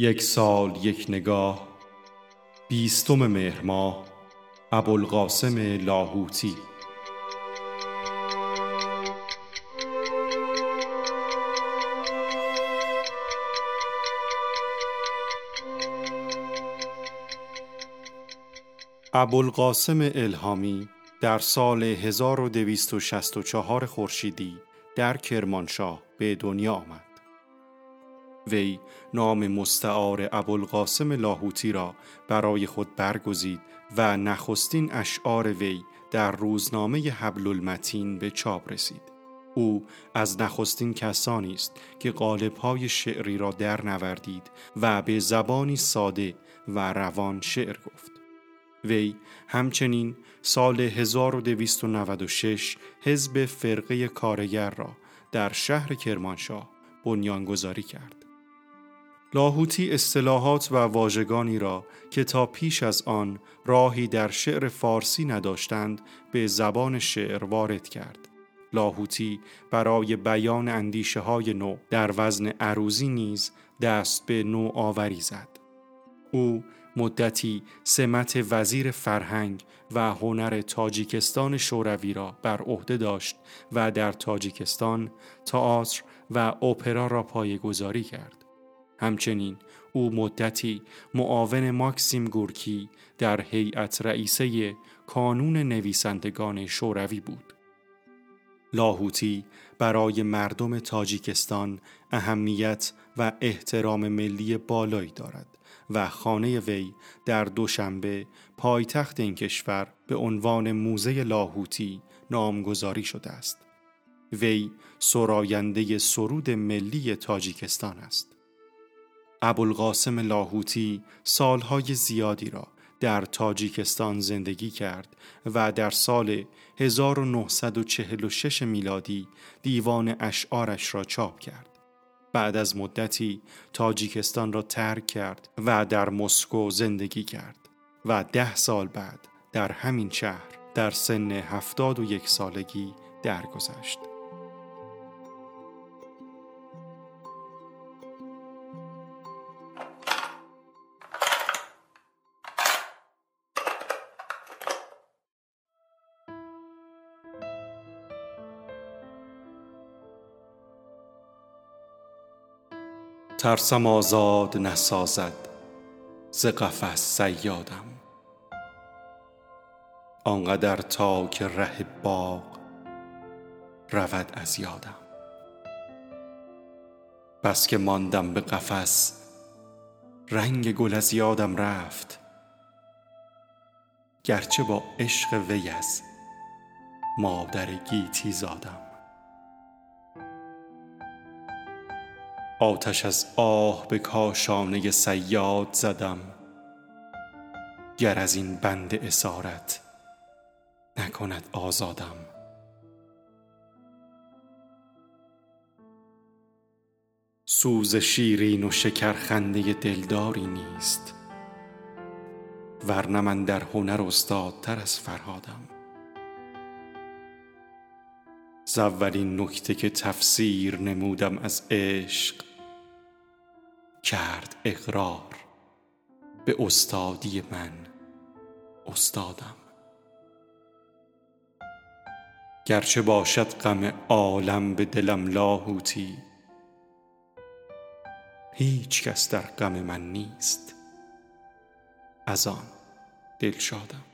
یک سال یک نگاه بیستم مهر ماه ابوالقاسم لاهوتی ابوالقاسم الهامی در سال 1264 خورشیدی در کرمانشاه به دنیا آمد. وی نام مستعار ابوالقاسم لاهوتی را برای خود برگزید و نخستین اشعار وی در روزنامه حبل المتین به چاپ رسید. او از نخستین کسانی است که قالب‌های شعری را در نوردید و به زبانی ساده و روان شعر گفت. وی همچنین سال 1296 حزب فرقه کارگر را در شهر کرمانشاه بنیانگذاری کرد. لاهوتی اصطلاحات و واژگانی را که تا پیش از آن راهی در شعر فارسی نداشتند به زبان شعر وارد کرد. لاهوتی برای بیان اندیشه های نو در وزن عروزی نیز دست به نو آوری زد. او مدتی سمت وزیر فرهنگ و هنر تاجیکستان شوروی را بر عهده داشت و در تاجیکستان تئاتر و اپرا را پایگذاری کرد. همچنین او مدتی معاون ماکسیم گورکی در هیئت رئیسه کانون نویسندگان شوروی بود. لاهوتی برای مردم تاجیکستان اهمیت و احترام ملی بالایی دارد و خانه وی در دوشنبه پایتخت این کشور به عنوان موزه لاهوتی نامگذاری شده است. وی سراینده سرود ملی تاجیکستان است. ابوالقاسم لاهوتی سالهای زیادی را در تاجیکستان زندگی کرد و در سال 1946 میلادی دیوان اشعارش را چاپ کرد. بعد از مدتی تاجیکستان را ترک کرد و در مسکو زندگی کرد و ده سال بعد در همین شهر در سن هفتاد و یک سالگی درگذشت. ترسم آزاد نسازد ز قفس صیادم. آنقدر تا که ره باغ رود از یادم. بس که ماندم به قفس رنگ گل از یادم رفت. گرچه با عشق وی از مادر گیتی زادم. آتش از آه به کاشانه سیاد زدم. گر از این بند اسارت نکند آزادم. سوز شیرین و شکرخنده دلداری نیست ورنه من در هنر استادتر از فرهادم. ز اولین نکته که تفسیر نمودم از عشق کرد اقرار. به استادی من استادم. گرچه باشد غم عالم به دلم لاهوتی هیچ کس در غم من نیست. از آن دلشادم.